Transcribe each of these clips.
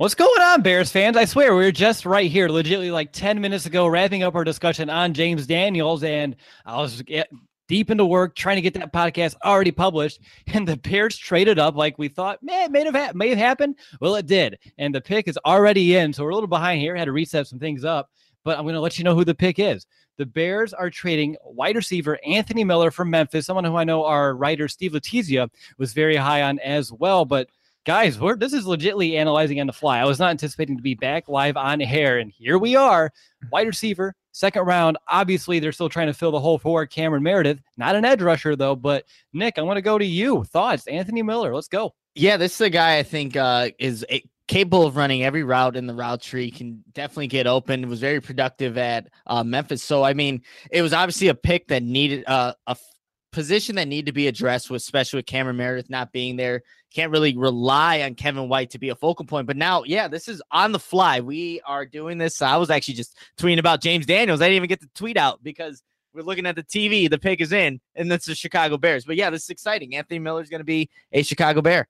What's going on, Bears fans? I swear we were just right here, legitimately like 10 minutes ago, wrapping up our discussion on James Daniels. And I was eh, deep into work trying to get that podcast already published. And the Bears traded up like we thought, man, it may have, ha- may have happened. Well, it did. And the pick is already in. So we're a little behind here. Had to reset some things up. But I'm going to let you know who the pick is. The Bears are trading wide receiver Anthony Miller from Memphis, someone who I know our writer Steve Letizia was very high on as well. But guys, we're this is legitly analyzing on the fly. I was not anticipating to be back live on air, and here we are. Wide receiver, second round. Obviously, they're still trying to fill the hole for Cameron Meredith. Not an edge rusher though. But Nick, I want to go to you. Thoughts? Anthony Miller. Let's go. Yeah, this is a guy I think uh, is a, capable of running every route in the route tree. Can definitely get open. Was very productive at uh, Memphis. So I mean, it was obviously a pick that needed uh, a position that need to be addressed, especially with Cameron Meredith not being there. Can't really rely on Kevin White to be a focal point. But now, yeah, this is on the fly. We are doing this. I was actually just tweeting about James Daniels. I didn't even get to tweet out because we're looking at the TV. The pick is in, and that's the Chicago Bears. But yeah, this is exciting. Anthony Miller is going to be a Chicago Bear.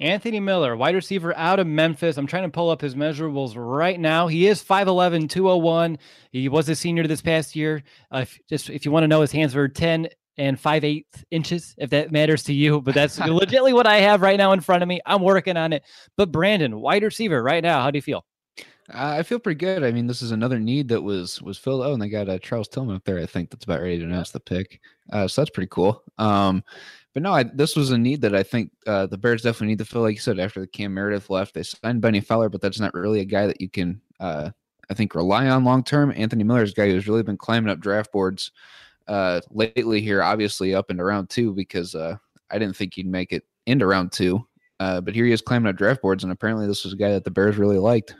Anthony Miller, wide receiver out of Memphis. I'm trying to pull up his measurables right now. He is 5'11, 201. He was a senior this past year. Uh, if, just if you want to know, his hands were 10 and five inches, if that matters to you. But that's legitimately what I have right now in front of me. I'm working on it. But Brandon, wide receiver, right now, how do you feel? Uh, I feel pretty good. I mean, this is another need that was was filled. Oh, and they got uh, Charles Tillman up there. I think that's about ready to announce the pick. Uh, so that's pretty cool. Um, but no, I, this was a need that I think uh, the Bears definitely need to fill. Like you said, after the Cam Meredith left, they signed Bennie Fowler, but that's not really a guy that you can, uh, I think, rely on long term. Anthony Miller is a guy who's really been climbing up draft boards uh, lately here, obviously up into round two because uh, I didn't think he'd make it into round two. Uh, but here he is climbing up draft boards, and apparently this was a guy that the Bears really liked.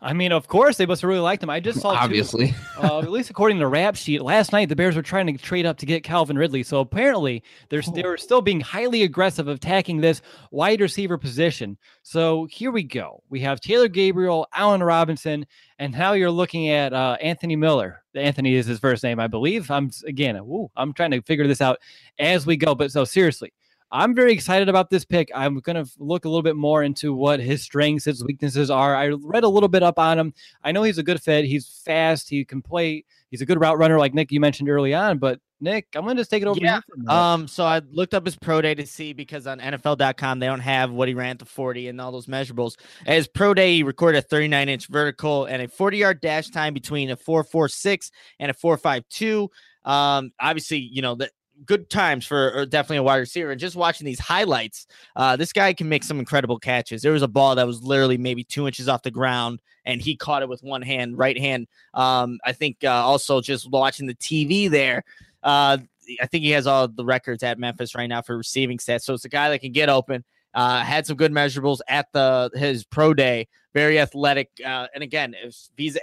I mean, of course they must have really liked him. I just saw obviously, uh, at least according to the rap sheet, last night the Bears were trying to trade up to get Calvin Ridley. So apparently they're they were still being highly aggressive attacking this wide receiver position. So here we go. We have Taylor Gabriel, Allen Robinson, and now you're looking at uh, Anthony Miller. Anthony is his first name, I believe. I'm again, ooh, I'm trying to figure this out as we go. But so seriously, I'm very excited about this pick. I'm going to look a little bit more into what his strengths, his weaknesses are. I read a little bit up on him. I know he's a good fit. He's fast. He can play. He's a good route runner, like Nick you mentioned early on. But Nick, I'm going to just take it over. Yeah. Um. So I looked up his pro day to see because on NFL.com they don't have what he ran the 40 and all those measurables. At his pro day, he recorded a 39 inch vertical and a 40 yard dash time between a 4.46 and a 4.52. Um. Obviously, you know that good times for definitely a wide receiver. And just watching these highlights, uh, this guy can make some incredible catches. There was a ball that was literally maybe two inches off the ground, and he caught it with one hand, right hand. Um, I think uh, also just watching the TV there. Uh, I think he has all the records at Memphis right now for receiving stats. So it's a guy that can get open. Uh, had some good measurables at the his pro day. Very athletic, uh, and again, if he's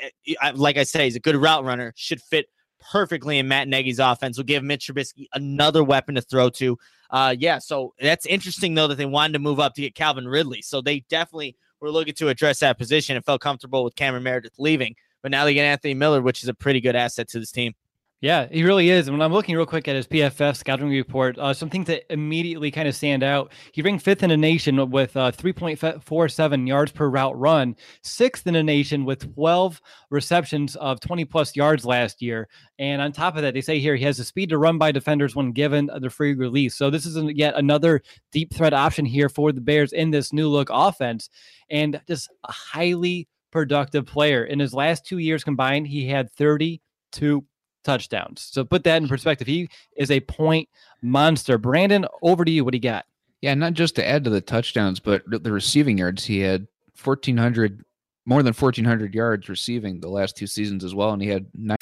like I say, he's a good route runner. Should fit perfectly in Matt Nagy's offense. Will give Mitch Trubisky another weapon to throw to. Uh, yeah, so that's interesting though that they wanted to move up to get Calvin Ridley. So they definitely were looking to address that position and felt comfortable with Cameron Meredith leaving. But now they get Anthony Miller, which is a pretty good asset to this team. Yeah, he really is. And when I'm looking real quick at his PFF scouting report, uh, some things that immediately kind of stand out. He ranked fifth in the nation with uh, 3.47 yards per route run, sixth in the nation with 12 receptions of 20 plus yards last year. And on top of that, they say here he has the speed to run by defenders when given the free release. So this is yet another deep threat option here for the Bears in this new look offense. And just a highly productive player. In his last two years combined, he had 32 touchdowns. So put that in perspective. He is a point monster. Brandon, over to you. What do you got? Yeah, not just to add to the touchdowns, but the receiving yards. He had 1,400, more than 1,400 yards receiving the last two seasons as well. And he had nine.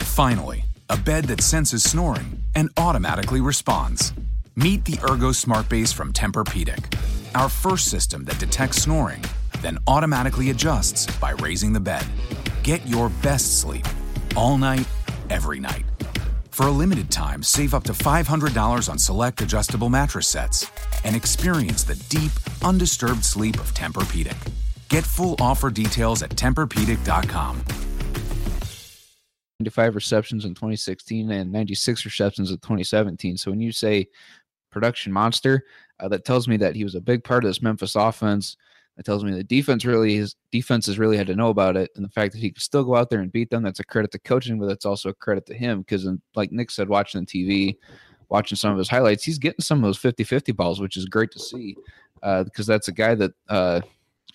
Finally a bed that senses snoring and automatically responds. Meet the Ergo Smart Base from Tempur-Pedic, our first system that detects snoring, then automatically adjusts by raising the bed. Get your best sleep all night, every night. For a limited time, save up to $500 on select adjustable mattress sets and experience the deep, undisturbed sleep of Tempur-Pedic. Get full offer details at TempurPedic.com. 95 receptions in 2016 and 96 receptions in 2017. So when you say production monster, uh, that tells me that he was a big part of this Memphis offense. That tells me the defense really his defenses really had to know about it, and the fact that he could still go out there and beat them. That's a credit to coaching, but that's also a credit to him because, like Nick said, watching the TV, watching some of his highlights, he's getting some of those 50-50 balls, which is great to see because uh, that's a guy that. Uh,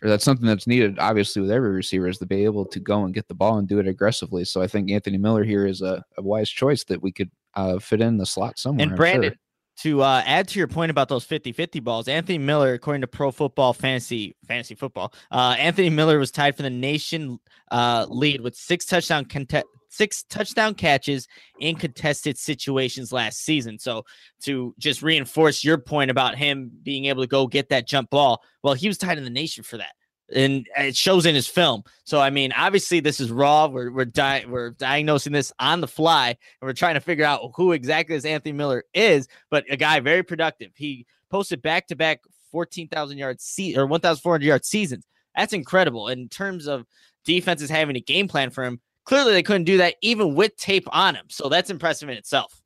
or that's something that's needed, obviously, with every receiver is to be able to go and get the ball and do it aggressively. So I think Anthony Miller here is a, a wise choice that we could uh, fit in the slot somewhere. And Brandon, sure. To uh, add to your point about those 50-50 balls, Anthony Miller, according to Pro Football Fantasy Fantasy Football, uh, Anthony Miller was tied for the nation uh, lead with six touchdown contest six touchdown catches in contested situations last season. So to just reinforce your point about him being able to go get that jump ball, well, he was tied in the nation for that. And it shows in his film. So I mean, obviously this is raw. We're we're di- we're diagnosing this on the fly, and we're trying to figure out who exactly this Anthony Miller is. But a guy very productive. He posted back to back fourteen thousand yards se- or one thousand four hundred yard seasons. That's incredible. In terms of defenses having a game plan for him, Clearly, they couldn't do that even with tape on him. So that's impressive in itself.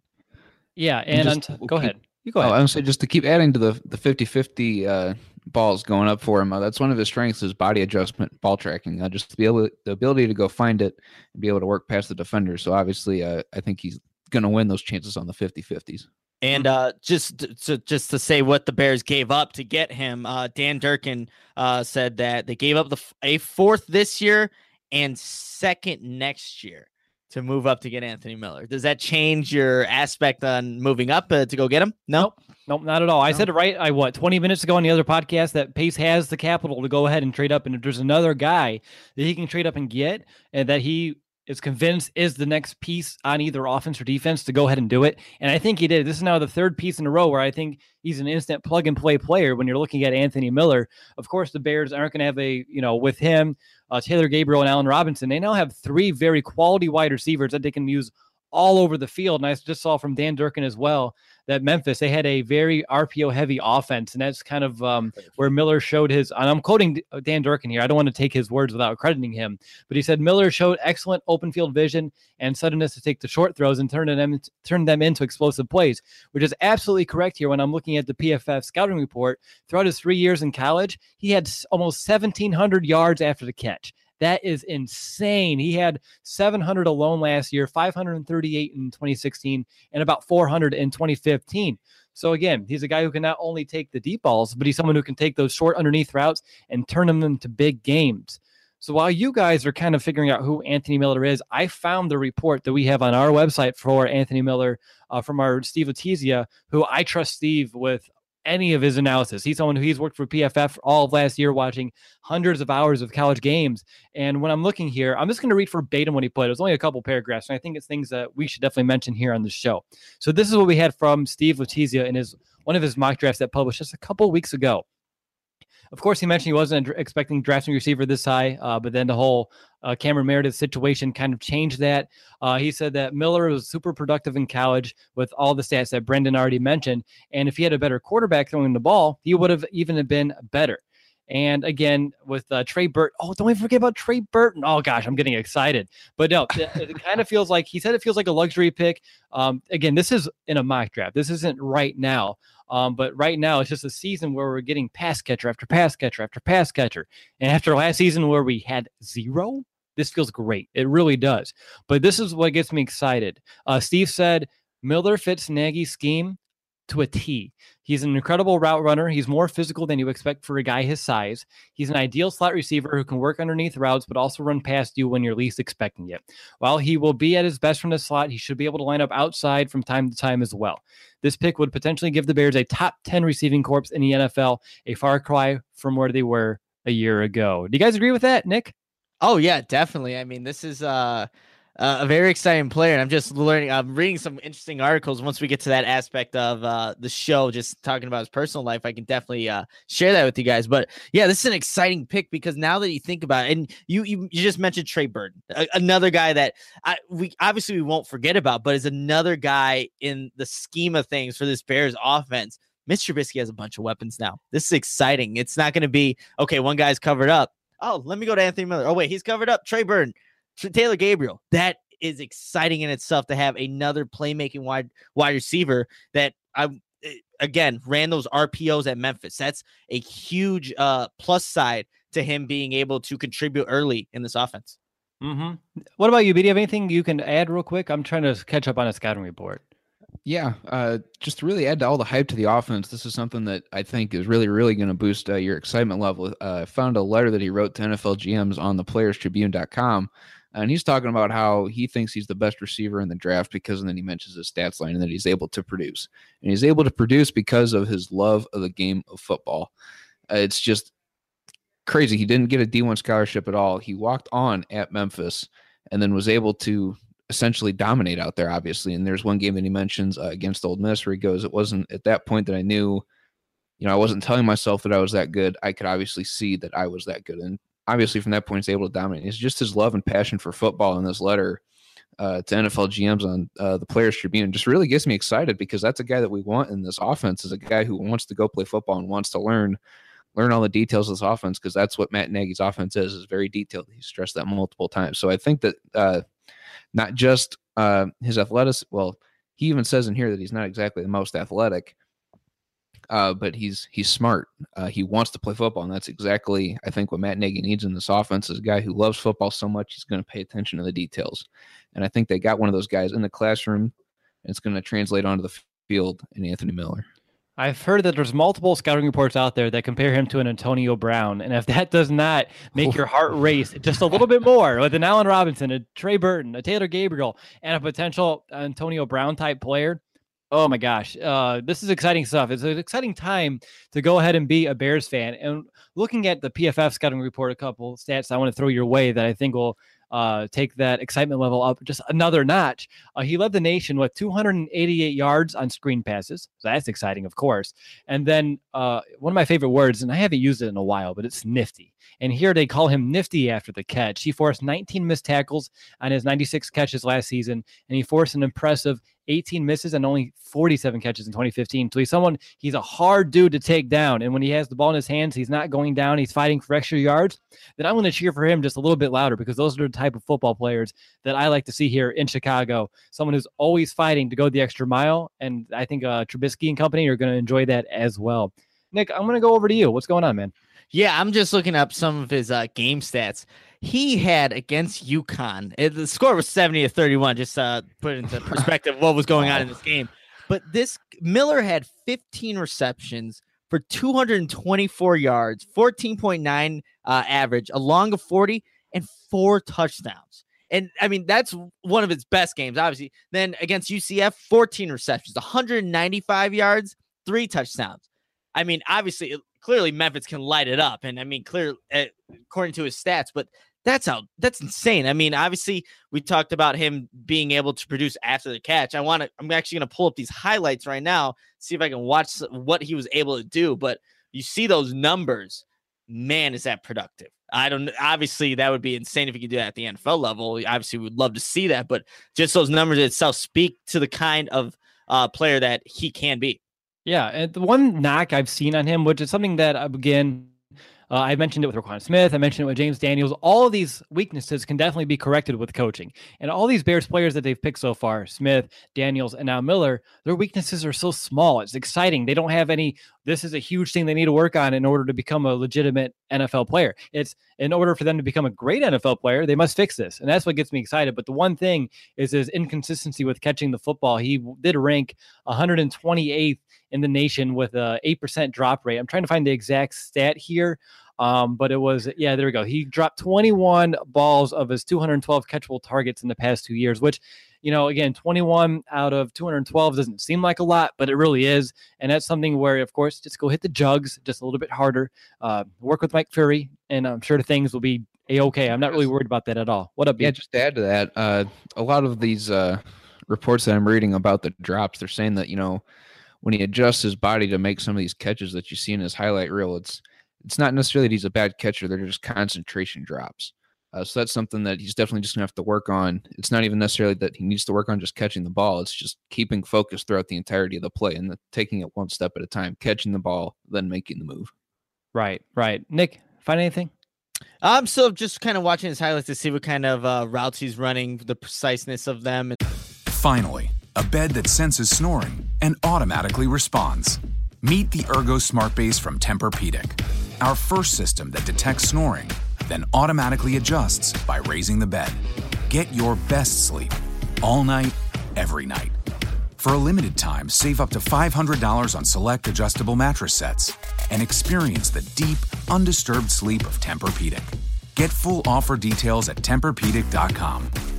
Yeah, and, and just, go keep, ahead. You go ahead. I would say just to keep adding to the the 50-50 uh, balls going up for him. Uh, that's one of his strengths is body adjustment, ball tracking. Uh, just to be able the ability to go find it and be able to work past the defender. So obviously, uh, I think he's going to win those chances on the 50-50s. And uh, just to, just to say what the Bears gave up to get him, uh, Dan Durkin uh, said that they gave up the a fourth this year and second next year to move up to get Anthony Miller. Does that change your aspect on moving up uh, to go get him? No, nope, nope not at all. I said it right. I what 20 minutes ago on the other podcast that Pace has the capital to go ahead and trade up, and if there's another guy that he can trade up and get, and that he is convinced is the next piece on either offense or defense to go ahead and do it. And I think he did. This is now the third piece in a row where I think he's an instant plug and play player when you're looking at Anthony Miller. Of course, the Bears aren't going to have a, you know, with him, uh, Taylor Gabriel and Allen Robinson, they now have three very quality wide receivers that they can use all over the field. And I just saw from Dan Durkin as well that Memphis they had a very RPO heavy offense, and that's kind of um, where Miller showed his. And I'm quoting uh, Dan Durkin here. I don't want to take his words without crediting him, but he said Miller showed excellent open field vision and suddenness to take the short throws and turn them turn them into explosive plays, which is absolutely correct here. When I'm looking at the PFF scouting report, throughout his three years in college, he had almost 1,700 yards after the catch. That is insane. He had 700 alone last year, 538 in 2016, and about 400 in 2015. So again, he's a guy who can not only take the deep balls, but he's someone who can take those short underneath routes and turn them into big games. So while you guys are kind of figuring out who Anthony Miller is, I found the report that we have on our website for Anthony Miller uh, from our Steve Letizia, who I trust Steve with any of his analysis. He's someone who he's worked for PFF all of last year, watching hundreds of hours of college games. And when I'm looking here, I'm just going to read verbatim what he put. It was only a couple paragraphs, and I think it's things that we should definitely mention here on the show. So this is what we had from Steve Letizia in his one of his mock drafts that published just a couple weeks ago. Of course, he mentioned he wasn't expecting drafting receiver this high, uh, but then the whole uh, Cameron Meredith situation kind of changed that. Uh, he said that Miller was super productive in college with all the stats that Brendan already mentioned, and if he had a better quarterback throwing the ball, he would have even been better. And again, with uh, Trey Burton. Oh, don't even forget about Trey Burton. Oh gosh, I'm getting excited. But no, it, it kind of feels like he said it feels like a luxury pick. Um, again, this is in a mock draft. This isn't right now. Um, but right now, it's just a season where we're getting pass catcher after pass catcher after pass catcher. And after last season where we had zero, this feels great. It really does. But this is what gets me excited. Uh, Steve said Miller fits Nagy's scheme to a T. He's an incredible route runner. He's more physical than you expect for a guy his size. He's an ideal slot receiver who can work underneath routes, but also run past you when you're least expecting it. While he will be at his best from the slot, he should be able to line up outside from time to time as well. This pick would potentially give the Bears a top 10 receiving corps in the NFL, a far cry from where they were a year ago. Do you guys agree with that, Nick? Oh, yeah, definitely. I mean, this is uh uh, a very exciting player. And I'm just learning, I'm reading some interesting articles. Once we get to that aspect of uh, the show, just talking about his personal life, I can definitely uh, share that with you guys. But yeah, this is an exciting pick because now that you think about it, and you you, you just mentioned Trey Burton, a- another guy that I we obviously we won't forget about, but is another guy in the scheme of things for this Bears offense. Mr. Trubisky has a bunch of weapons now. This is exciting. It's not going to be okay. One guy's covered up. Oh, let me go to Anthony Miller. Oh wait, he's covered up. Trey Burton. Taylor Gabriel. That is exciting in itself to have another playmaking wide wide receiver that I eh, again ran those RPOs at Memphis. That's a huge uh plus side to him being able to contribute early in this offense. Mm-hmm. What about you, B? Do you have anything you can add real quick? I'm trying to catch up on a scouting report. Yeah, uh, just to really add to all the hype to the offense, this is something that I think is really, really going to boost uh, your excitement level. Uh, I found a letter that he wrote to NFL GMs on the playerstribune.com, and he's talking about how he thinks he's the best receiver in the draft because, and then he mentions his stats line and that he's able to produce. And he's able to produce because of his love of the game of football. Uh, it's just crazy. He didn't get a D1 scholarship at all. He walked on at Memphis and then was able to essentially dominate out there, obviously. And there's one game that he mentions uh, against Ole Miss where he goes, It wasn't at that point that I knew, you know, I wasn't telling myself that I was that good. I could obviously see that I was that good. And obviously, from that point, he's able to dominate. It's just his love and passion for football in this letter uh, to NFL GMs on uh, the Players Tribune just really gets me excited because that's a guy that we want in this offense is a guy who wants to go play football and wants to learn learn all the details of this offense because that's what Matt Nagy's offense is is very detailed. He stressed that multiple times. So I think that uh, not just uh, his athletics. Well, he even says in here that he's not exactly the most athletic, uh, but he's he's smart. Uh, he wants to play football, and that's exactly I think what Matt Nagy needs in this offense is a guy who loves football so much he's going to pay attention to the details. And I think they got one of those guys in the classroom, and it's going to translate onto the field in Anthony Miller. I've heard that there's multiple scouting reports out there that compare him to an Antonio Brown, and if that does not make your heart race just a little bit more with an Allen Robinson, a Trey Burton, a Taylor Gabriel, and a potential Antonio Brown type player, oh my gosh, uh, this is exciting stuff. It's an exciting time to go ahead and be a Bears fan. And looking at the PFF scouting report, a couple stats I want to throw your way that I think will uh, take that excitement level up just another notch. Uh, he led the nation with 288 yards on screen passes. So that's exciting, of course. And then uh, one of my favorite words, and I haven't used it in a while, but it's nifty. And here they call him nifty after the catch. He forced 19 missed tackles on his 96 catches last season, and he forced an impressive 18 misses and only 47 catches in 2015. So he's someone, he's a hard dude to take down. And when he has the ball in his hands, he's not going down, he's fighting for extra yards. Then I'm going to cheer for him just a little bit louder because those are the type of football players that I like to see here in Chicago. Someone who's always fighting to go the extra mile. And I think uh, Trubisky and company are going to enjoy that as well. Nick, I'm going to go over to you. What's going on, man? Yeah, I'm just looking up some of his uh, game stats. He had against UConn. It, the score was 70 to 31. Just uh, put into perspective what was going on in this game. But this Miller had 15 receptions for 224 yards, 14.9 uh, average, a long of 40, and four touchdowns. And I mean, that's one of his best games, obviously. Then against UCF, 14 receptions, 195 yards, three touchdowns. I mean, obviously, clearly Memphis can light it up. And I mean, clear uh, according to his stats, but that's how that's insane. I mean, obviously, we talked about him being able to produce after the catch. I want to, I'm actually going to pull up these highlights right now, see if I can watch what he was able to do. But you see those numbers, man, is that productive? I don't obviously that would be insane if you could do that at the NFL level. Obviously, we'd love to see that, but just those numbers itself speak to the kind of uh, player that he can be. Yeah, and the one knock I've seen on him, which is something that again uh, I mentioned it with Roquan Smith. I mentioned it with James Daniels. All of these weaknesses can definitely be corrected with coaching. And all these Bears players that they've picked so far, Smith, Daniels, and now Miller, their weaknesses are so small. It's exciting. They don't have any. This is a huge thing they need to work on in order to become a legitimate NFL player. It's in order for them to become a great NFL player, they must fix this. And that's what gets me excited. But the one thing is his inconsistency with catching the football. He did rank 128th in the nation with a 8% drop rate. I'm trying to find the exact stat here. Um, but it was, yeah, there we go. He dropped 21 balls of his 212 catchable targets in the past two years, which, you know, again, 21 out of 212 doesn't seem like a lot, but it really is. And that's something where, of course, just go hit the jugs just a little bit harder, uh, work with Mike Furrey, and I'm sure things will be a okay. I'm not really worried about that at all. What up? Yeah, B? just to add to that, uh, a lot of these uh, reports that I'm reading about the drops, they're saying that you know when he adjusts his body to make some of these catches that you see in his highlight reel, it's it's not necessarily that he's a bad catcher; they're just concentration drops. Uh, so that's something that he's definitely just gonna have to work on. It's not even necessarily that he needs to work on just catching the ball; it's just keeping focus throughout the entirety of the play and the, taking it one step at a time, catching the ball, then making the move. Right, right. Nick, find anything? I'm still just kind of watching his highlights to see what kind of uh, routes he's running, the preciseness of them. Finally, a bed that senses snoring and automatically responds. Meet the Ergo Smart Base from Tempur-Pedic, our first system that detects snoring, then automatically adjusts by raising the bed. Get your best sleep all night, every night. For a limited time, save up to $500 on select adjustable mattress sets and experience the deep, undisturbed sleep of Tempur-Pedic. Get full offer details at TempurPedic.com.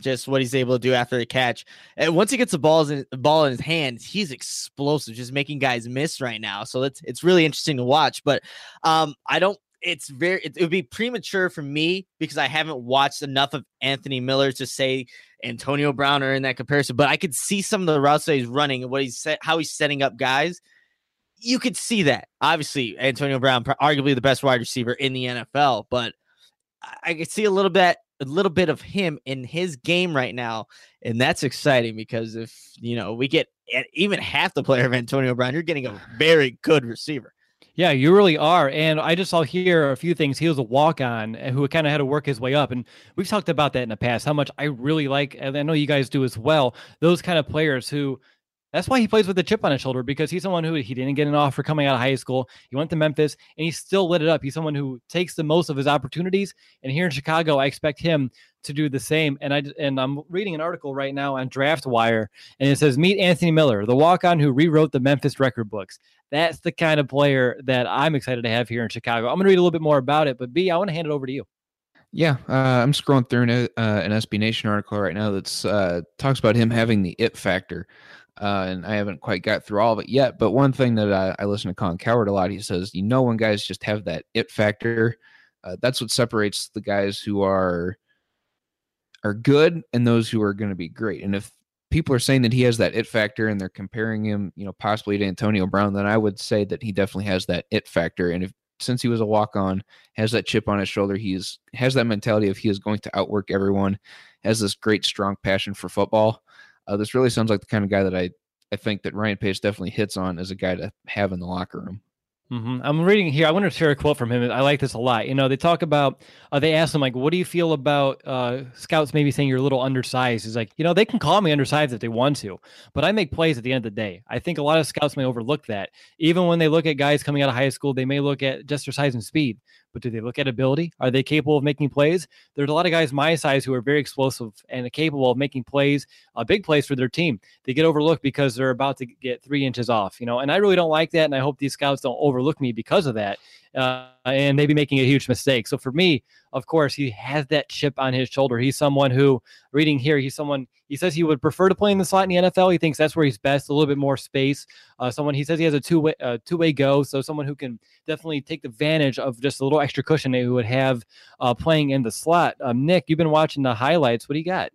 just what he's able to do after the catch. And once he gets the balls in ball in his hands, he's explosive, just making guys miss right now. So it's it's really interesting to watch. But um, I don't. It's very. It, it would be premature for me because I haven't watched enough of Anthony Miller to say Antonio Brown are in that comparison. But I could see some of the routes that he's running and what he's set, how he's setting up guys. You could see that. Obviously, Antonio Brown, arguably the best wide receiver in the NFL, but I, I could see a little bit a little bit of him in his game right now, and that's exciting because if you know we get even half the player of Antonio Brown, you're getting a very good receiver. Yeah, you really are. And I just saw here a few things. He was a walk on eh, who kind of had to work his way up. And we've talked about that in the past, how much I really like, and I know you guys do as well, those kind of players who that's why he plays with a chip on his shoulder because he's someone who he didn't get an offer coming out of high school. He went to Memphis and he still lit it up. He's someone who takes the most of his opportunities. And here in Chicago, I expect him to do the same. And I and I'm reading an article right now on Draft Wire, and it says meet Anthony Miller, the walk-on who rewrote the Memphis record books. That's the kind of player that I'm excited to have here in Chicago. I'm going to read a little bit more about it, but B, I want to hand it over to you. Yeah, uh, I'm scrolling through an, uh, an SB Nation article right now that uh, talks about him having the it factor. Uh, and I haven't quite got through all of it yet. But one thing that I, I listen to Colin Cowherd a lot, he says, you know, when guys just have that it factor, uh, that's what separates the guys who are are good and those who are going to be great. And if people are saying that he has that it factor and they're comparing him, you know, possibly to Antonio Brown, then I would say that he definitely has that it factor. And if since he was a walk on, has that chip on his shoulder, he's has that mentality of he is going to outwork everyone, has this great strong passion for football. Uh, this really sounds like the kind of guy that I I think that Ryan Pace definitely hits on as a guy to have in the locker room. Mm-hmm. I'm reading here. I want to share a quote from him. I like this a lot. You know, they talk about, uh, they ask him, like, what do you feel about uh, scouts maybe saying you're a little undersized? He's like, you know, they can call me undersized if they want to, but I make plays at the end of the day. I think a lot of scouts may overlook that. Even when they look at guys coming out of high school, they may look at just their size and speed, but do they look at ability? Are they capable of making plays? There's a lot of guys my size who are very explosive and capable of making plays, uh, big plays for their team. They get overlooked because they're about to get three inches off, you know, and I really don't like that. And I hope these scouts don't overlook me because of that uh, and maybe making a huge mistake. So for me, of course, he has that chip on his shoulder. He's someone who, reading here, he's someone, he says he would prefer to play in the slot in the NFL. He thinks that's where he's best, a little bit more space. Uh, someone, he says he has a two way, uh, two way go. So someone who can definitely take advantage of just a little extra cushion that he would have uh, playing in the slot. Um, Nick, you've been watching the highlights. What do you got?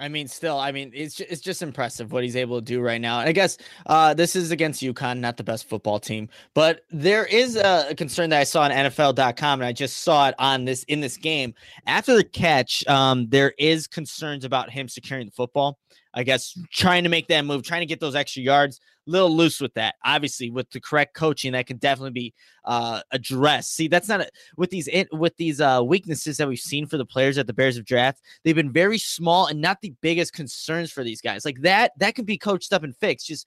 I mean, still, I mean, it's just, it's just impressive what he's able to do right now. And I guess uh, this is against UConn, not the best football team, but there is a concern that I saw on NFL.com, and I just saw it on this in this game after the catch. Um, there is concerns about him securing the football. I guess trying to make that move, trying to get those extra yards, little loose with that. Obviously, with the correct coaching, that can definitely be uh, addressed. See, that's not a, with these with these uh, weaknesses that we've seen for the players at the Bears of draft. They've been very small and not the biggest concerns for these guys. Like that, that can be coached up and fixed. Just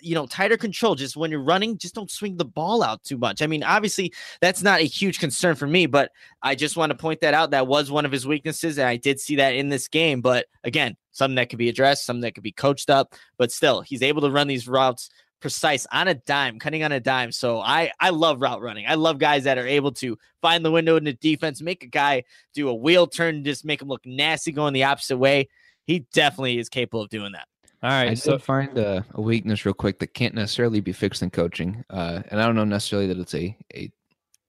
you know, tighter control. Just when you're running, just don't swing the ball out too much. I mean, obviously, that's not a huge concern for me, but I just want to point that out. That was one of his weaknesses, and I did see that in this game. But again, something that could be addressed, something that could be coached up. But still, he's able to run these routes precise on a dime, cutting on a dime. So I I love route running. I love guys that are able to find the window in the defense, make a guy do a wheel turn, just make him look nasty going the opposite way. He definitely is capable of doing that. All right. I so did find a, a weakness real quick that can't necessarily be fixed in coaching, uh, and I don't know necessarily that it's a a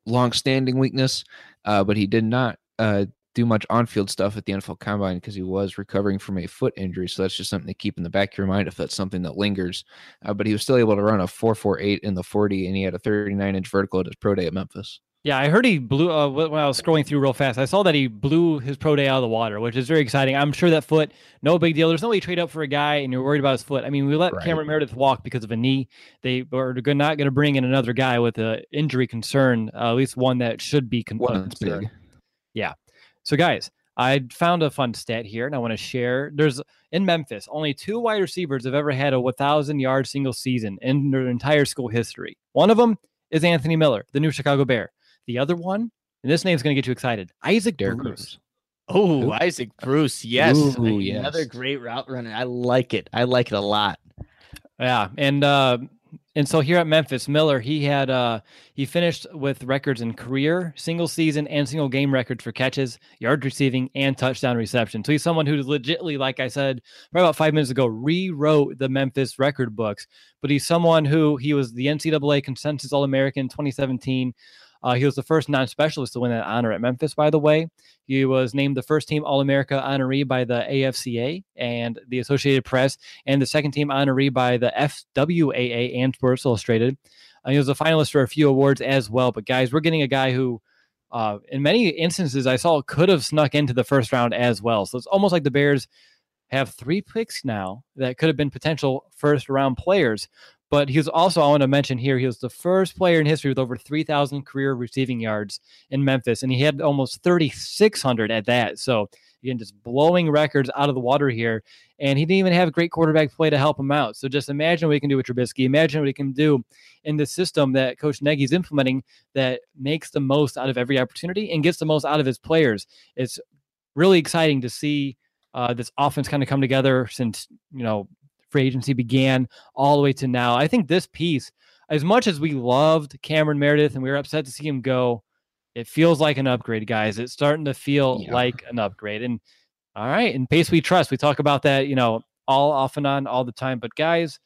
long-standing weakness. uh, but he did not uh, do much on-field stuff at the NFL Combine because he was recovering from a foot injury. So that's just something to keep in the back of your mind if that's something that lingers. Uh, but he was still able to run a 4.48 in the 40, and he had a 39-inch vertical at his pro day at Memphis. Yeah, I heard he blew uh, when I was scrolling through real fast. I saw that he blew his pro day out of the water, which is very exciting. I'm sure that foot, no big deal. There's no way you trade up for a guy and you're worried about his foot. I mean, we let right. Cameron Meredith walk because of a knee. They are not going to bring in another guy with an injury concern, uh, at least one that should be con- one concerned. Yeah. So, guys, I found a fun stat here and I want to share. There's in Memphis, only two wide receivers have ever had a 1,000 yard single season in their entire school history. One of them is Anthony Miller, the new Chicago Bear. The other one, and this name's going to get you excited Isaac Derrick Bruce. Oh, Ooh. Isaac Bruce. Yes. Ooh, yes. Another great route runner. I like it. I like it a lot. Yeah. And, uh, and so here at Memphis, Miller, he had uh he finished with records in career, single season, and single game records for catches, yards receiving, and touchdown reception. So he's someone who legitimately, like I said, right about five minutes ago, rewrote the Memphis record books. But he's someone who he was the NCAA consensus All American 2017. Uh, he was the first non specialist to win that honor at Memphis, by the way. He was named the first team All America honoree by the AFCA and the Associated Press, and the second team honoree by the FWAA and Sports Illustrated. Uh, he was a finalist for a few awards as well. But, guys, we're getting a guy who. Uh, in many instances, I saw could have snuck into the first round as well. So it's almost like the Bears have three picks now that could have been potential first round players. But he was also, I want to mention here, he was the first player in history with over 3,000 career receiving yards in Memphis, and he had almost 3,600 at that. So, again, just blowing records out of the water here. And he didn't even have great quarterback play to help him out. So, just imagine what he can do with Trubisky. Imagine what he can do in the system that Coach Nagy's implementing that makes the most out of every opportunity and gets the most out of his players. It's really exciting to see uh, this offense kind of come together since, you know, free agency began all the way to now. I think this piece, as much as we loved Cameron Meredith and we were upset to see him go, it feels like an upgrade, guys. It's starting to feel yeah. like an upgrade. And all right, in pace we trust. We talk about that, you know, all off and on all the time. But guys,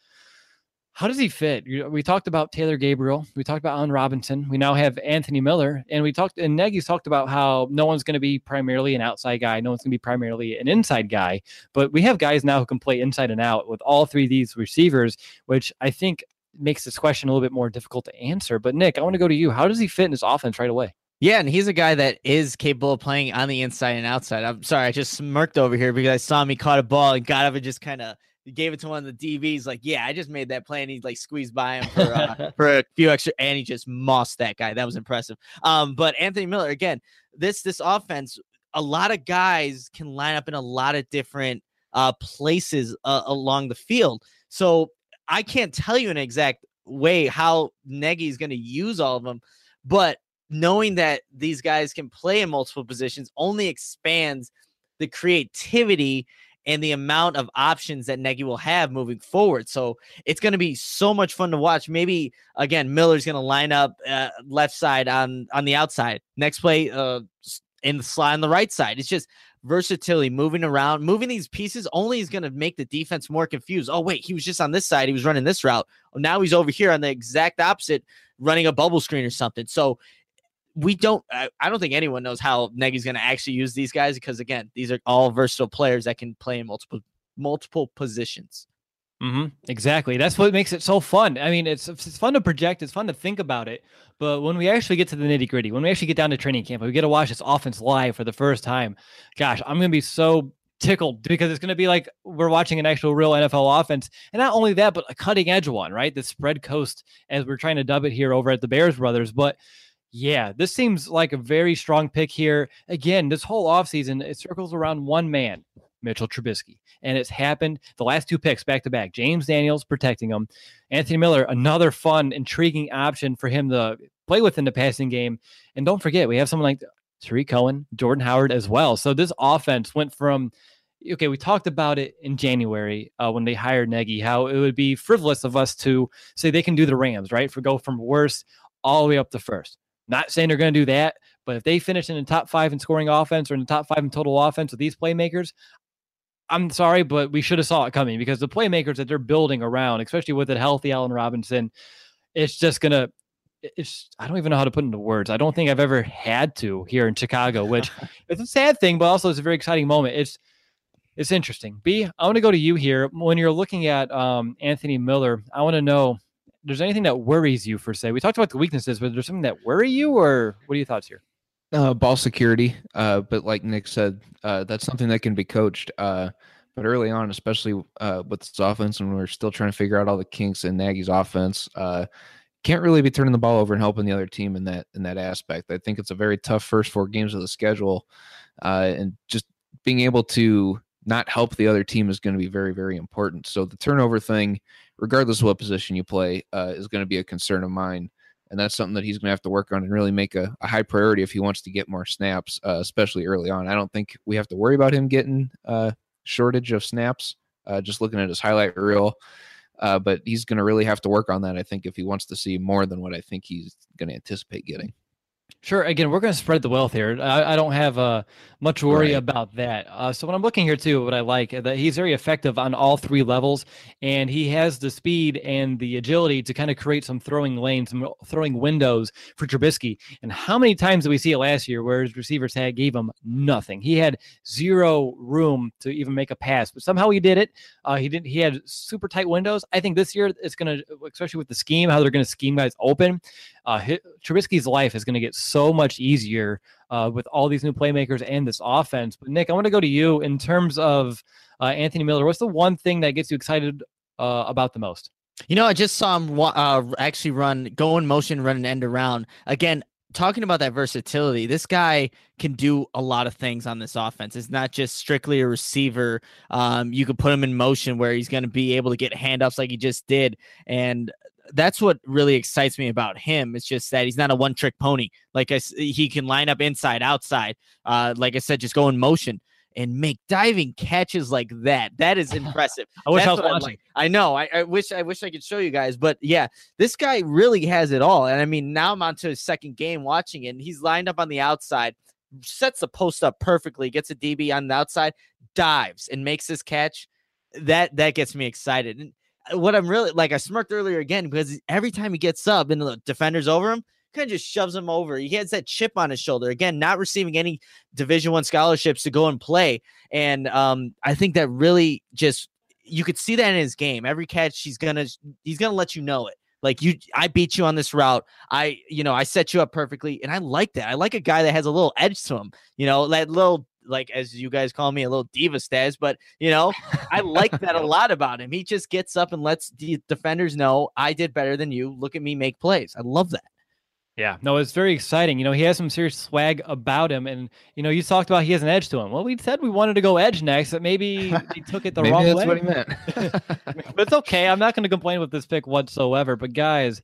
how does he fit? We talked about Taylor Gabriel. We talked about Allen Robinson. We now have Anthony Miller, and we talked. And Nagy's talked about how no one's going to be primarily an outside guy. No one's going to be primarily an inside guy. But we have guys now who can play inside and out with all three of these receivers, which I think makes this question a little bit more difficult to answer. But Nick, I want to go to you. How does he fit in his offense right away? Yeah, and he's a guy that is capable of playing on the inside and outside. I'm sorry, I just smirked over here because I saw him. He caught a ball and got up and just kind of he gave it to one of the DBs. Like, yeah, I just made that play, and he like squeezed by him for uh, for a few extra, and he just mossed that guy. That was impressive. Um, but Anthony Miller again, this this offense, a lot of guys can line up in a lot of different uh places uh, along the field. So I can't tell you an exact way how Nagy is going to use all of them, but knowing that these guys can play in multiple positions only expands the creativity and the amount of options that Nagy will have moving forward. So it's going to be so much fun to watch. Maybe again, Miller's going to line up uh, left side on on the outside. Next play, uh, in the slide on the right side. It's just versatility, moving around, moving these pieces only is going to make the defense more confused. Oh, wait, he was just on this side. He was running this route. Now he's over here on the exact opposite, running a bubble screen or something. So we don't I, I don't think anyone knows how Nagy's going to actually use these guys because again, these are all versatile players that can play in multiple multiple positions. Mm-hmm. Exactly. That's what makes it so fun. I mean, it's it's fun to project. It's fun to think about it. But when we actually get to the nitty gritty, when we actually get down to training camp, we get to watch this offense live for the first time. Gosh, I'm gonna be so tickled because it's gonna be like we're watching an actual real NFL offense, and not only that, but a cutting edge one, right? The spread coast, as we're trying to dub it here over at the Bears Brothers, but yeah, this seems like a very strong pick here. Again, this whole offseason, it circles around one man, Mitchell Trubisky. And it's happened the last two picks back to back. James Daniels protecting him. Anthony Miller, another fun, intriguing option for him to play with in the passing game. And don't forget, we have someone like Tarik Cohen, Jordan Howard as well. So this offense went from okay, we talked about it in January uh, when they hired Nagy, how it would be frivolous of us to say they can do the Rams, right? For go from worst all the way up to first. Not saying they're going to do that, but if they finish in the top five in scoring offense or in the top five in total offense with these playmakers, I'm sorry, but we should have saw it coming because the playmakers that they're building around, especially with a healthy Allen Robinson, it's just going to it's I don't even know how to put into words. I don't think I've ever had to here in Chicago, which it's a sad thing, but also it's a very exciting moment. It's it's interesting. B, I want to go to you here. When you're looking at um, Anthony Miller, I want to know there's anything that worries you for say. We talked about the weaknesses, but there's something that worry you, or what are your thoughts here? Uh, ball security, uh, but like Nick said, uh, that's something that can be coached. Uh, but early on, especially uh, with this offense, when we're still trying to figure out all the kinks in Nagy's offense, uh, can't really be turning the ball over and helping the other team in that in that aspect. I think it's a very tough first four games of the schedule, uh, and just being able to not help the other team is going to be very very important. So the turnover thing, regardless of what position you play, uh, is going to be a concern of mine. And that's something that he's going to have to work on and really make a, a high priority if he wants to get more snaps, uh, especially early on. I don't think we have to worry about him getting a shortage of snaps. Uh, just looking at his highlight reel, uh, but he's going to really have to work on that. I think if he wants to see more than what I think he's going to anticipate getting. Sure. Again, we're going to spread the wealth here. I, I don't have uh, much worry right. about that. Uh, so when I'm looking here too, what I like that he's very effective on all three levels, and he has the speed and the agility to kind of create some throwing lanes, some throwing windows for Trubisky. And how many times did we see it last year where his receivers had gave him nothing? He had zero room to even make a pass, but somehow he did it. Uh, he didn't. He had super tight windows. I think this year it's going to, especially with the scheme, how they're going to scheme guys open uh, Trubisky's life is going to get so much easier uh, with all these new playmakers and this offense. But Nick, I want to go to you in terms of uh, Anthony Miller. What's the one thing that gets you excited uh, about the most? You know, I just saw him uh, actually run, go in motion, run an end around. Again, talking about that versatility, this guy can do a lot of things on this offense. It's not just strictly a receiver. Um, you could put him in motion where he's going to be able to get handoffs like he just did. And that's what really excites me about him. It's just that he's not a one trick pony. Like I, he can line up inside, outside. Uh, like I said, just go in motion and make diving catches like that. That is impressive. I wish That's I was watching. Like. I know. I, I, wish I wish I could show you guys, but yeah, this guy really has it all. And I mean, now I'm on to his second game watching it, and he's lined up on the outside, sets the post up perfectly, gets a DB on the outside, dives and makes this catch. That that gets me excited. And what I'm really like, I smirked earlier again because every time he gets up and the defender's over him, kind of just shoves him over. He has that chip on his shoulder. Again, not receiving any Division One scholarships to go and play, and um, I think that really just you could see that in his game. Every catch, he's gonna he's gonna let you know it. Like you, I beat you on this route. I, you know, I set you up perfectly, and I like that. I like a guy that has a little edge to him. You know, that little like as you guys call me a little diva stats, but you know, I like that a lot about him. He just gets up and lets the defenders know I did better than you. Look at me make plays. I love that. Yeah, no, it's very exciting. You know, he has some serious swag about him, and you know, you talked about he has an edge to him. Well, we said we wanted to go edge next, but maybe he took it the maybe wrong that's way. That's what he meant. but it's okay. I'm not going to complain with this pick whatsoever. But guys,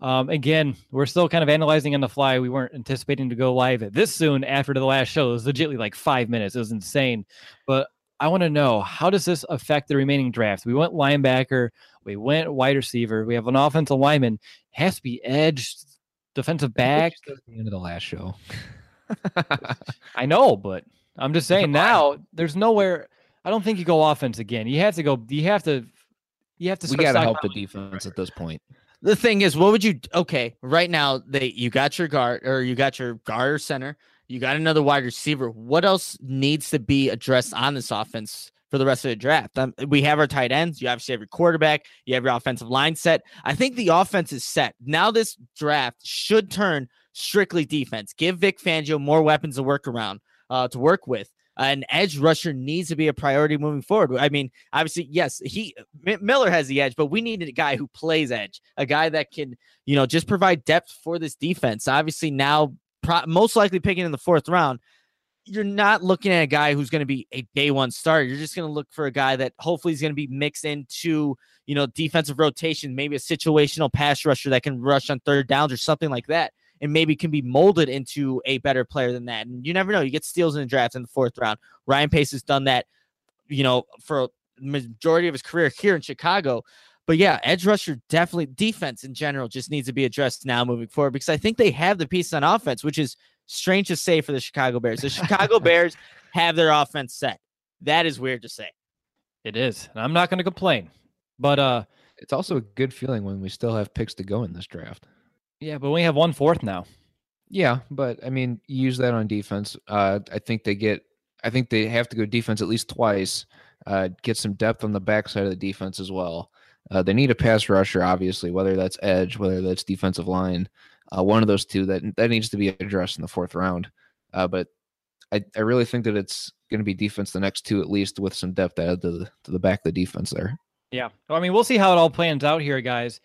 um, again, we're still kind of analyzing on the fly. We weren't anticipating to go live this soon after the last show. It was legitimately like five minutes. It was insane. But I want to know how does this affect the remaining drafts? We went linebacker, we went wide receiver, we have an offensive lineman, has to be edge, defensive back. At the end of the last show. I know, but I'm just saying now there's nowhere. I don't think you go offense again. You have to go. You have to. You have to. We got to help the defense at this point the thing is, what would you? Okay, right now they you got your guard or you got your guard or center, you got another wide receiver. What else needs to be addressed on this offense for the rest of the draft? Um, we have our tight ends. You obviously have your quarterback. You have your offensive line set. I think the offense is set now. This draft should turn strictly defense. Give Vic Fangio more weapons to work around, uh, to work with an edge rusher needs to be a priority moving forward. I mean, obviously, yes, he Miller has the edge, but we need a guy who plays edge, a guy that can, you know, just provide depth for this defense. Obviously, now pro- most likely picking in the fourth round, you're not looking at a guy who's going to be a day one starter. You're just going to look for a guy that hopefully is going to be mixed into, you know, defensive rotation, maybe a situational pass rusher that can rush on third downs or something like that and maybe can be molded into a better player than that. And you never know. You get steals in the draft in the fourth round. Ryan Pace has done that, you know, for majority of his career here in Chicago. But yeah, edge rusher definitely defense in general just needs to be addressed now moving forward because I think they have the piece on offense, which is strange to say for the Chicago Bears. The Chicago Bears have their offense set. That is weird to say. It is. And I'm not going to complain. But uh it's also a good feeling when we still have picks to go in this draft. Yeah, but we have one fourth now. Yeah, but I mean, use that on defense. Uh, I think they get. I think they have to go defense at least twice. Uh, get some depth on the backside of the defense as well. Uh, they need a pass rusher, obviously, whether that's edge, whether that's defensive line. Uh, one of those two that that needs to be addressed in the fourth round. Uh, but I, I really think that it's going to be defense the next two at least with some depth added to the to the back of the defense there. Yeah, I mean, we'll see how it all plans out here, guys.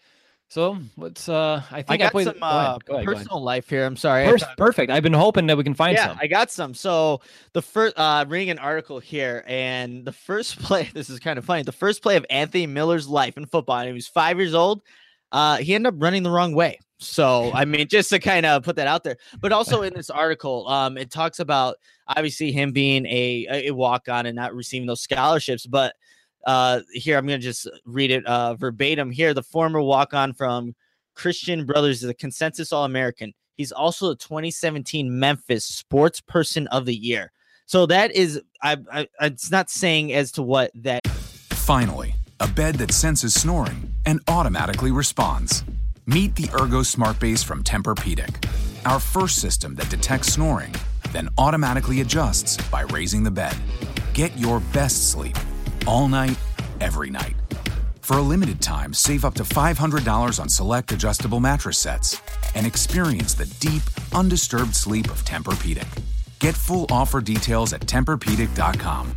So let's. uh I think I got played some the, go ahead, uh, go ahead, personal life here. I'm sorry. I perfect. I've been hoping that we can find yeah, some. I got some. So the first uh reading an article here, and the first play, this is kind of funny. The first play of Anthony Miller's life in football, and he was five years old. Uh, he ended up running the wrong way. So I mean, just to kind of put that out there, but also in this article, um, it talks about obviously him being a a walk on and not receiving those scholarships. But uh, here I'm gonna just read it uh verbatim. Here, the former walk on from Christian Brothers is a consensus All American. He's also the 2017 Memphis Sports Person of the Year. So that is, I, I, it's not saying as to what that. Finally, a bed that senses snoring and automatically responds. Meet the Ergo Smart Base from Tempur-Pedic, our first system that detects snoring, then automatically adjusts by raising the bed. Get your best sleep all night, every night. For a limited time, save up to $500 on select adjustable mattress sets and experience the deep, undisturbed sleep of Tempur-Pedic. Get full offer details at TempurPedic.com.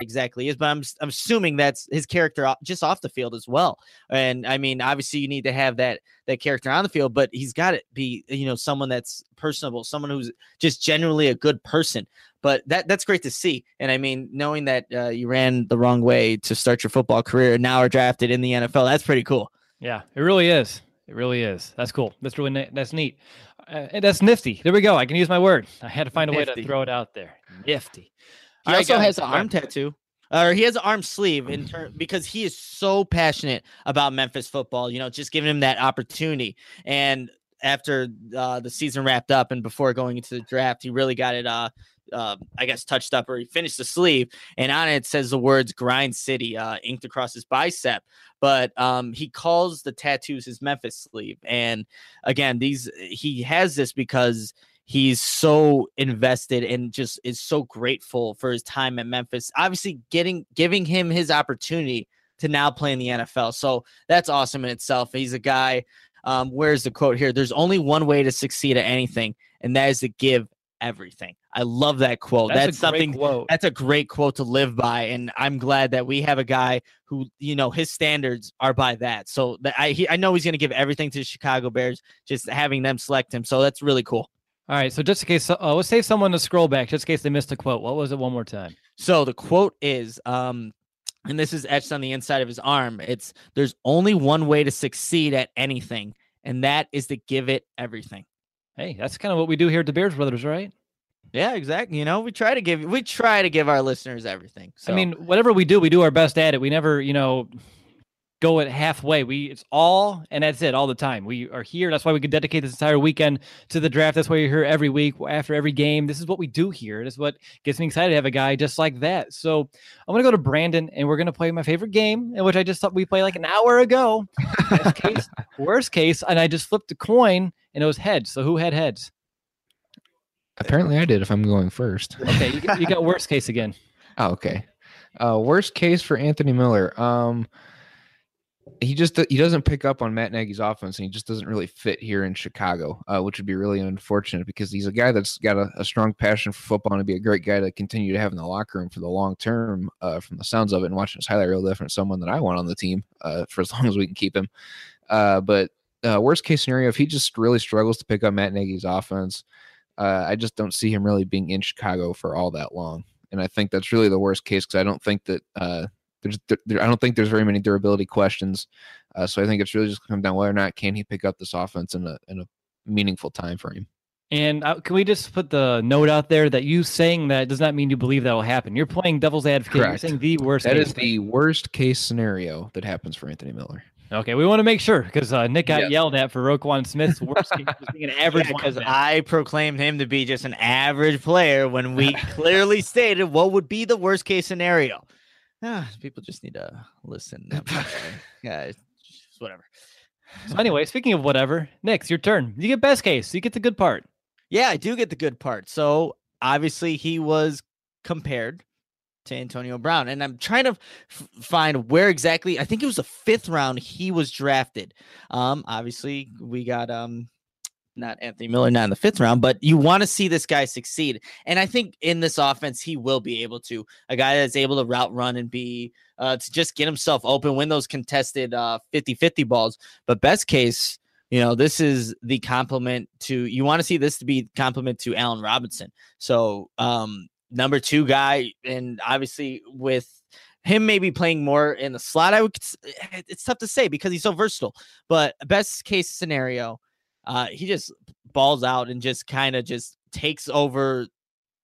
exactly is, but I'm I'm assuming that's his character just off the field as well. And I mean, obviously you need to have that that character on the field, but he's got to be you know someone that's personable, someone who's just genuinely a good person. But that that's great to see. And I mean, knowing that uh, you ran the wrong way to start your football career and now are drafted in the NFL, that's pretty cool. Yeah, it really is. It really is. That's cool. That's really ne- that's neat. Uh, that's nifty. There we go. I can use my word. I had to find a way to throw it out there. Nifty. He All also has an arm tattoo. Or he has an arm sleeve in turn because he is so passionate about Memphis football. You know, just giving him that opportunity. And after uh, the season wrapped up and before going into the draft, he really got it. Uh, uh, I guess touched up or he finished the sleeve, and on it says the words "Grind City" uh, inked across his bicep. But um, he calls the tattoos his Memphis sleeve. And again, these he has this because he's so invested and just is so grateful for his time at Memphis. Obviously, getting giving him his opportunity to now play in the NFL. So that's awesome in itself. He's a guy. Um, where's the quote here? There's only one way to succeed at anything, and that is to give everything. I love that quote. That's, That's, something quote. that's a great quote to live by and i'm glad that we have a guy who you know his standards are by that so that i he, i know he's going to give everything to the chicago bears just having them select him so that's really cool All right. So just in case, uh, let's save someone to scroll back, just in case they missed a quote. What was it? One more time. so the quote is um and this is etched on the inside of his arm it's there's only one way to succeed at anything and that is to give it everything Hey, that's kind of what we do here at the Bears Brothers, right? Yeah exactly you know we try to give we try to give our listeners everything so I mean, whatever we do, we do our best at it. We never, you know, go it halfway. We it's all and that's it all the time. We are here. That's why we could dedicate this entire weekend to the draft. That's why you're here every week after every game. This is what we do here. This is what gets me excited to have a guy just like that. So I'm gonna go to Brandon and we're gonna play my favorite game, in which I just thought we played like an hour ago. Best case, worst case, and I just flipped a coin and it was heads. So who had heads? Apparently, I did. If I'm going first. Okay, you got, you got worst case again. Oh, okay. Uh, worst case for Anthony Miller. Um, he just he doesn't pick up on Matt Nagy's offense, and he just doesn't really fit here in Chicago, uh, which would be really unfortunate because he's a guy that's got a, a strong passion for football and be a great guy to continue to have in the locker room for the long term. Uh, from the sounds of it, and watching his highlight reel, different someone that I want on the team uh, for as long as we can keep him. Uh, but uh, worst case scenario, if he just really struggles to pick up Matt Nagy's offense, uh, I just don't see him really being in Chicago for all that long and I think that's really the worst case because I don't think that uh, there's there, I don't think there's very many durability questions. Uh, so I think it's really just come down whether or not can he pick up this offense in a in a meaningful time frame. And uh, can we just put the note out there that you saying that does not mean you believe that will happen? You're playing devil's advocate. Correct. You're saying the worst. That is the worst case scenario that happens for Anthony Miller. Okay. We want to make sure because uh, Nick got Yes. yelled at for Roquan Smith's worst case was being an average because linebacker. I proclaimed him to be just an average player when we clearly stated what would be the worst case scenario. Ah, people just need to listen. Yeah, it's whatever. So anyway, speaking of whatever, Nick, it's your turn. You get best case. You get the good part. Yeah, I do get the good part. So obviously he was compared to Antonio Brown, and I'm trying to f- find where exactly. I think it was the fifth round he was drafted. Um, obviously we got um not Anthony Miller, not in the fifth round, but you want to see this guy succeed. And I think in this offense, he will be able to. A guy that's able to route run and be uh, to just get himself open, win those contested uh 50 50 balls. But best case, you know, this is the compliment to you want to see this to be compliment to Allen Robinson. So, um, number two guy, and obviously with him maybe playing more in the slot, I would it's tough to say because he's so versatile. But best case scenario, uh, he just balls out and just kind of just takes over.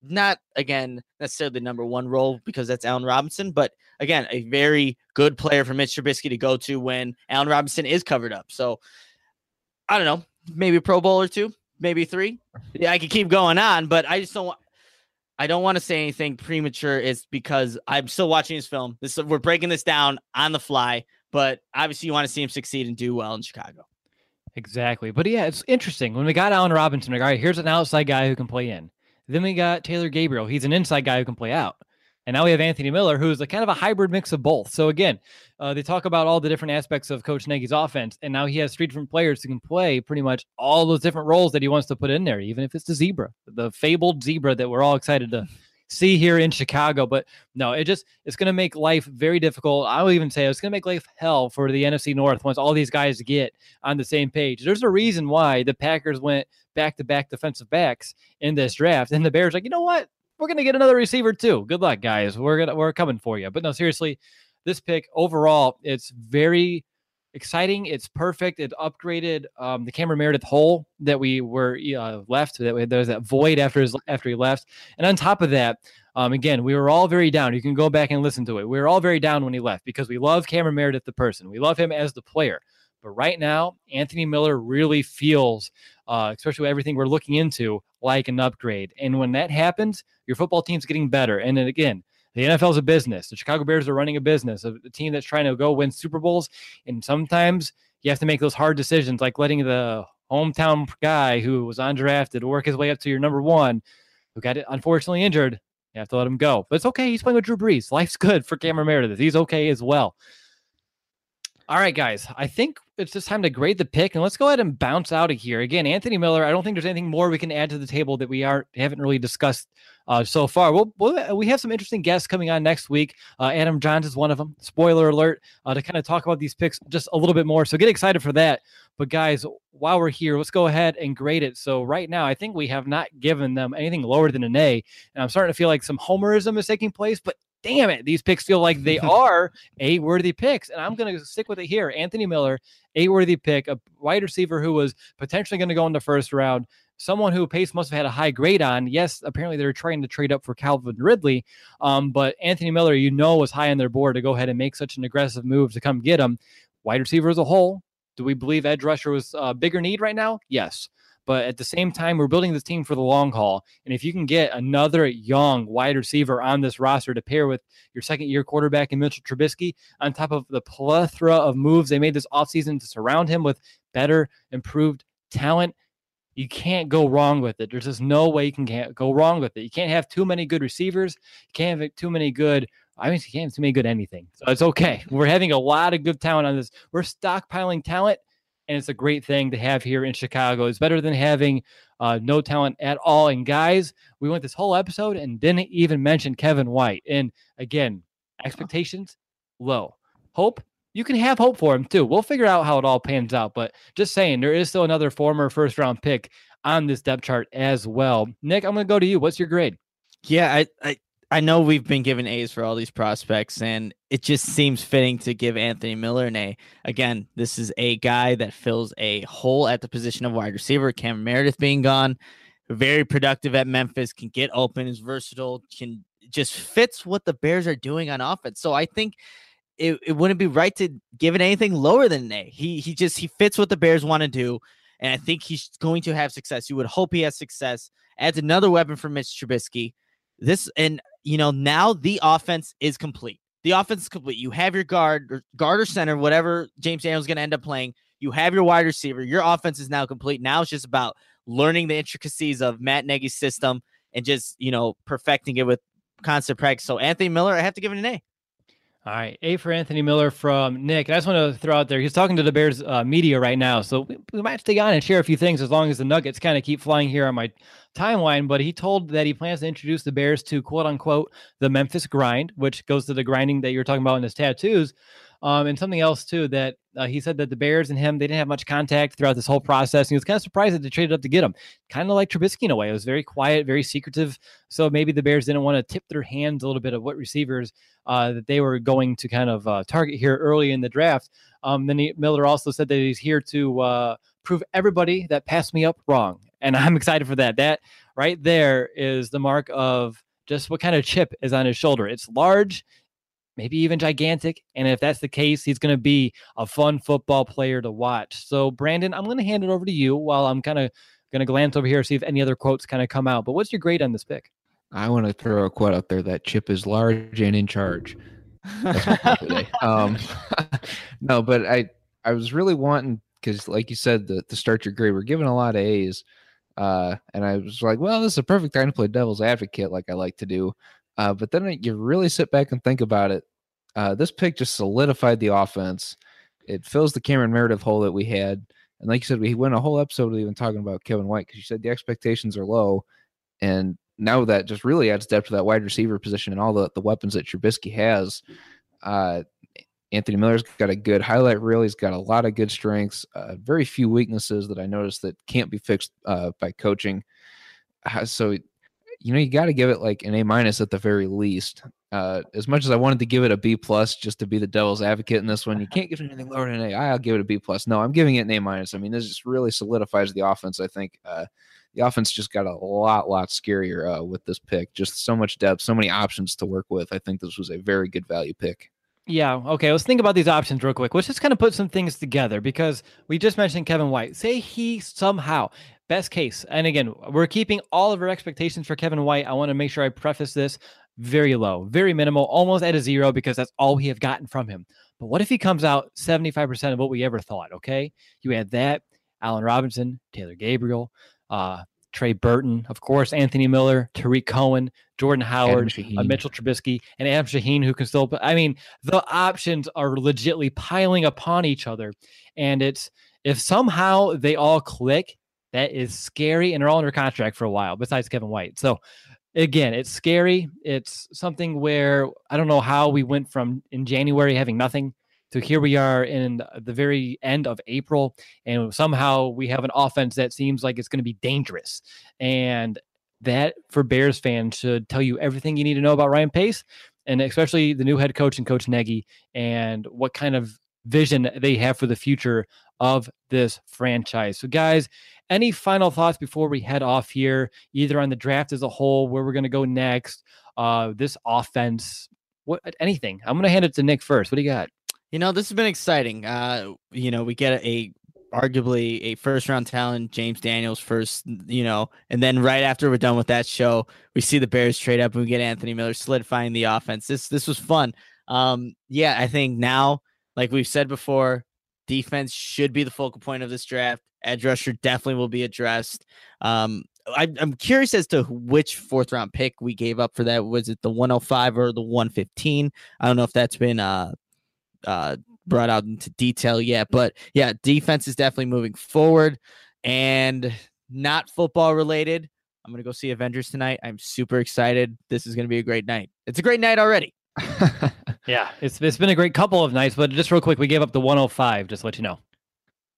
Not again necessarily the number one role because that's Allen Robinson, but again, a very good player for Mitch Trubisky to go to when Allen Robinson is covered up. So I don't know, maybe Pro Bowl or two, maybe three. Yeah, I could keep going on, but I just don't want. I don't want to say anything premature. It's because I'm still watching this film. This we're breaking this down on the fly, but obviously you want to see him succeed and do well in Chicago. Exactly. But yeah, it's interesting. When we got Allen Robinson, like, all right, here's an outside guy who can play in. Then we got Taylor Gabriel. He's an inside guy who can play out. And now we have Anthony Miller, who's a kind of a hybrid mix of both. So again, uh, they talk about all the different aspects of Coach Nagy's offense, and now he has three different players who can play pretty much all those different roles that he wants to put in there, even if it's the zebra, the fabled zebra that we're all excited to see here in Chicago. But no, it just it's going to make life very difficult. I will even say it's going to make life hell for the NFC North once all these guys get on the same page. There's a reason why the Packers went back to back defensive backs in this draft, and the Bears like, you know what? We're going to get another receiver too. Good luck, guys. We're gonna we're coming for you. But no, seriously, this pick overall, it's very exciting. It's perfect. It upgraded um, the Cameron Meredith hole that we were uh, left. That we, there was that void after his after he left. And on top of that, um, again, we were all very down. You can go back and listen to it. We were all very down when he left because we love Cameron Meredith the person. We love him as the player. But right now, Anthony Miller really feels, uh, especially everything we're looking into, like an upgrade. And when that happens, your football team's getting better. And then again, the NFL is a business. The Chicago Bears are running a business, a, a team that's trying to go win Super Bowls. And sometimes you have to make those hard decisions, like letting the hometown guy who was undrafted work his way up to your number one, who got unfortunately injured. You have to let him go. But it's okay. He's playing with Drew Brees. Life's good for Cameron Meredith. He's okay as well. All right, guys. I think it's just time to grade the pick and let's go ahead and bounce out of here. Again, Anthony Miller, I don't think there's anything more we can add to the table that we aren't haven't really discussed uh, so far. We'll, we'll, we have some interesting guests coming on next week. Uh, Adam Jahns is one of them. Spoiler alert uh, to kind of talk about these picks just a little bit more. So get excited for that. But guys, while we're here, let's go ahead and grade it. So right now, I think we have not given them anything lower than an A, and I'm starting to feel like some homerism is taking place. But damn it, these picks feel like they are a worthy picks. And I'm going to stick with it here. Anthony Miller, a worthy pick, a wide receiver who was potentially going to go in the first round, someone who Pace must have had a high grade on. Yes, apparently they're trying to trade up for Calvin Ridley. Um, but Anthony Miller, you know, was high on their board to go ahead and make such an aggressive move to come get him. Wide receiver as a whole, do we believe edge rusher was a bigger need right now? Yes. But at the same time, we're building this team for the long haul. And if you can get another young wide receiver on this roster to pair with your second year quarterback in Mitchell Trubisky, on top of the plethora of moves they made this offseason to surround him with better, improved talent, you can't go wrong with it. There's just no way you can go wrong with it. You can't have too many good receivers. You can't have too many good. I mean, you can't have too many good anything. So it's okay. We're having a lot of good talent on this. We're stockpiling talent and it's a great thing to have here in Chicago. It's better than having uh, no talent at all. And guys, we went this whole episode and didn't even mention Kevin White. And again, expectations low. Hope you can have hope for him too. We'll figure out how it all pans out. But just saying, there is still another former first round pick on this depth chart as well. Nick, I'm going to go to you. What's your grade? Yeah, I, I I know we've been given A's for all these prospects, and it just seems fitting to give Anthony Miller an A. Again, this is a guy that fills a hole at the position of wide receiver. Cam Meredith being gone, very productive at Memphis, can get open, is versatile, can just fits what the Bears are doing on offense. So I think it, it wouldn't be right to give it anything lower than an A. He he just he fits what the Bears want to do, and I think he's going to have success. You would hope he has success. Adds another weapon for Mitch Trubisky. This and you know, now the offense is complete. The offense is complete. You have your guard or guard or center, whatever James Daniels is going to end up playing. You have your wide receiver. Your offense is now complete. Now it's just about learning the intricacies of Matt Nagy's system and just you know perfecting it with constant practice. So Anthony Miller, I have to give it an A. All right, A for Anthony Miller from Nick. I just want to throw out there, he's talking to the Bears uh, media right now, so we, we, might stay on and share a few things as long as the Nuggets kind of keep flying here on my timeline. But he told that he plans to introduce the Bears to quote unquote the Memphis grind, which goes to the grinding that you're talking about in his tattoos. Um, and something else too that uh, he said that the Bears and him they didn't have much contact throughout this whole process. And he was kind of surprised that they traded up to get him, kind of like Trubisky in a way. It was very quiet, very secretive. So maybe the Bears didn't want to tip their hands a little bit of what receivers uh, that they were going to kind of uh, target here early in the draft. Um, then he, Miller also said that he's here to uh, prove everybody that passed me up wrong, and I'm excited for that. That right there is the mark of just what kind of chip is on his shoulder. It's large maybe even gigantic. And if that's the case, he's going to be a fun football player to watch. So, Brandon, I'm going to hand it over to you while I'm kind of going to glance over here, see if any other quotes kind of come out. But what's your grade on this pick? I want to throw a quote out there that Chip is large and in charge. um, no, but I I was really wanting because, like you said, the, to start your grade, we're giving a lot of A's. Uh, and I was like, well, this is a perfect time to play devil's advocate, like I like to do. Uh, but then you really sit back and think about it. Uh, this pick just solidified the offense. It fills the Cameron Meredith hole that we had. And like you said, we went a whole episode even talking about Kevin White because you said the expectations are low. And now that just really adds depth to that wide receiver position and all the, the weapons that Trubisky has. Uh, Anthony Miller's got a good highlight reel. He's got a lot of good strengths, uh, very few weaknesses that I noticed that can't be fixed uh, by coaching. Uh, so you know, you got to give it like an A minus at the very least. Uh, as much as I wanted to give it a B plus just to be the devil's advocate in this one, you can't give it anything lower than an A. I'll give it a B plus. No, I'm giving it an A minus. I mean, this just really solidifies the offense. I think uh, the offense just got a lot, lot scarier uh, with this pick. Just so much depth, so many options to work with. I think this was a very good value pick. Yeah. Okay. Let's think about these options real quick. Let's just kind of put some things together because we just mentioned Kevin White. Say he somehow best case. And again, we're keeping all of our expectations for Kevin White. I want to make sure I preface this very low, very minimal, almost at a zero because that's all we have gotten from him. But what if he comes out 75% of what we ever thought? Okay. You add that, Allen Robinson, Taylor Gabriel, uh, Trey Burton, of course, Anthony Miller, Tarik Cohen, Jordan Howard, uh, Mitchell Trubisky, and Adam Shaheen, who can still. I mean, the options are legitly piling upon each other, and it's if somehow they all click that is scary, and they're all under contract for a while, besides Kevin White. So again, it's scary. It's something where I don't know how we went from in January having nothing to here we are in the very end of April, and somehow we have an offense that seems like it's going to be dangerous. And that for Bears fans should tell you everything you need to know about Ryan Pace, and especially the new head coach and Coach Nagy, and what kind of vision they have for the future of this franchise. So, guys, any final thoughts before we head off here, either on the draft as a whole, where we're going to go next, uh, this offense, what anything? I'm going to hand it to Nick first. What do you got? You know, this has been exciting. Uh, you know, we get a, a arguably a first round talent, James Daniels first, you know, and then right after we're done with that show, we see the Bears trade up and we get Anthony Miller solidifying the offense. This this was fun. Um, yeah, I think now, like we've said before, defense should be the focal point of this draft. Edge rusher definitely will be addressed. Um, I, am curious as to which fourth round pick we gave up for that. Was it the 105 or the 115? I don't know if that's been uh, uh, brought out into detail yet, but yeah, defense is definitely moving forward and not football related. I'm gonna go see Avengers tonight. I'm super excited. This is gonna be a great night. It's a great night already. yeah, it's it's been a great couple of nights, but just real quick, we gave up the 105. Just to let you know.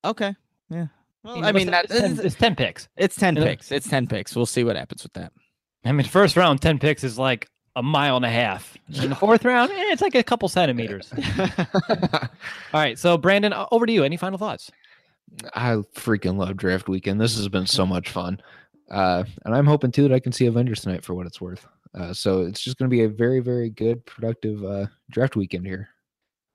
Okay. Yeah. Well, I mean, that, it's, 10, it's 10 picks. It's 10 picks. It's 10 picks. We'll see what happens with that. I mean, first round, 10 picks is like a mile and a half. In the fourth round, eh, it's like a couple centimeters. All right. So, Brandon, over to you. Any final thoughts? I freaking love draft weekend. This has been so much fun. Uh, and I'm hoping too that I can see Avengers tonight for what it's worth. Uh, so it's just going to be a very, very good, productive uh, draft weekend here.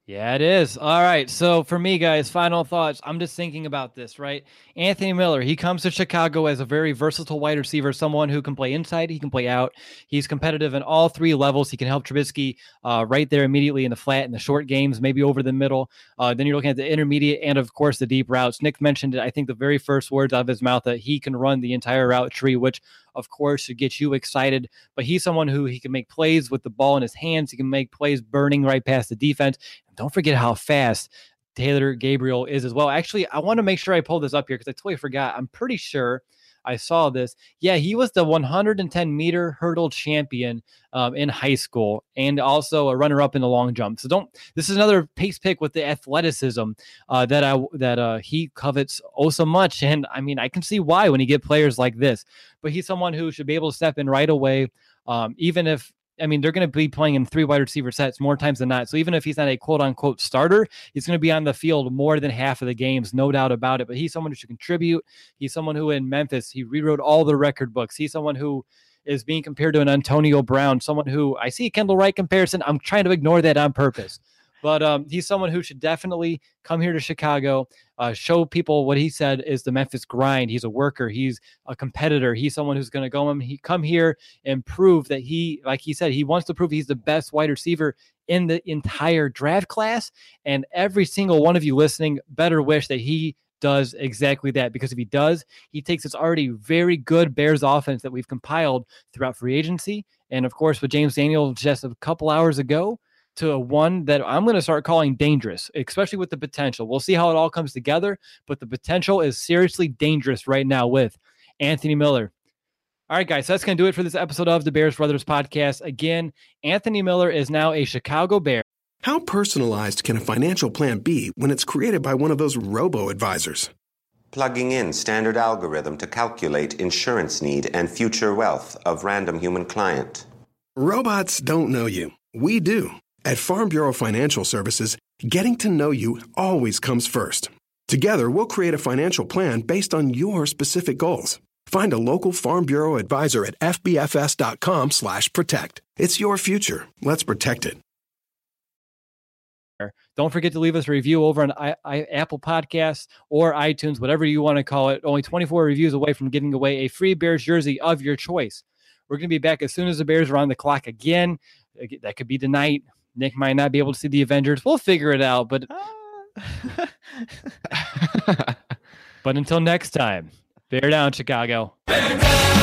Yeah, it is. All right. So for me, guys, final thoughts. I'm just thinking about this, right? Anthony Miller, he comes to Chicago as a very versatile wide receiver, someone who can play inside, he can play out. He's competitive in all three levels. He can help Trubisky uh, right there immediately in the flat, in the short games, maybe over the middle. Uh, then you're looking at the intermediate and, of course, the deep routes. Nick mentioned it. I think the very first words out of his mouth that he can run the entire route tree, which of course, should get you excited. But he's someone who he can make plays with the ball in his hands. He can make plays burning right past the defense. And don't forget how fast Taylor Gabriel is as well. Actually, I want to make sure I pull this up here because I totally forgot. I'm pretty sure I saw this. Yeah, he was the 110 meter hurdle champion um, in high school and also a runner up in the long jump. So don't. This is another Pace pick with the athleticism uh, that I that uh, he covets oh so much. And I mean, I can see why when you get players like this. But he's someone who should be able to step in right away. Um, even if I mean, they're going to be playing in three wide receiver sets more times than not. So even if he's not a quote unquote starter, he's going to be on the field more than half of the games, no doubt about it. But he's someone who should contribute. He's someone who in Memphis, he rewrote all the record books. He's someone who is being compared to an Antonio Brown, someone who I see Kendall Wright comparison. I'm trying to ignore that on purpose. But um, he's someone who should definitely come here to Chicago, uh, show people what he said is the Memphis grind. He's a worker. He's a competitor. He's someone who's going to go and he come here and prove that he, like he said, he wants to prove he's the best wide receiver in the entire draft class. And every single one of you listening better wish that he does exactly that because if he does, he takes this already very good Bears offense that we've compiled throughout free agency. And of course, with James Daniel just a couple hours ago, to a one that I'm going to start calling dangerous, especially with the potential. We'll see how it all comes together, but the potential is seriously dangerous right now with Anthony Miller. All right, guys, so that's going to do it for this episode of the Bears Brothers podcast. Again, Anthony Miller is now a Chicago Bear. How personalized can a financial plan be when it's created by one of those robo advisors? Plugging in standard algorithm to calculate insurance need and future wealth of random human client. Robots don't know you. We do. At Farm Bureau Financial Services, getting to know you always comes first. Together, we'll create a financial plan based on your specific goals. Find a local Farm Bureau advisor at fbfs.com/protect. It's your future. Let's protect it. Don't forget to leave us a review over on I, I, Apple Podcasts or iTunes, whatever you want to call it. Only 24 reviews away from giving away a free Bears jersey of your choice. We're going to be back as soon as the Bears are on the clock again. That could be tonight. Nick might not be able to see the Avengers. We'll figure it out. But uh, but until next time, bear down, Chicago. Bear down!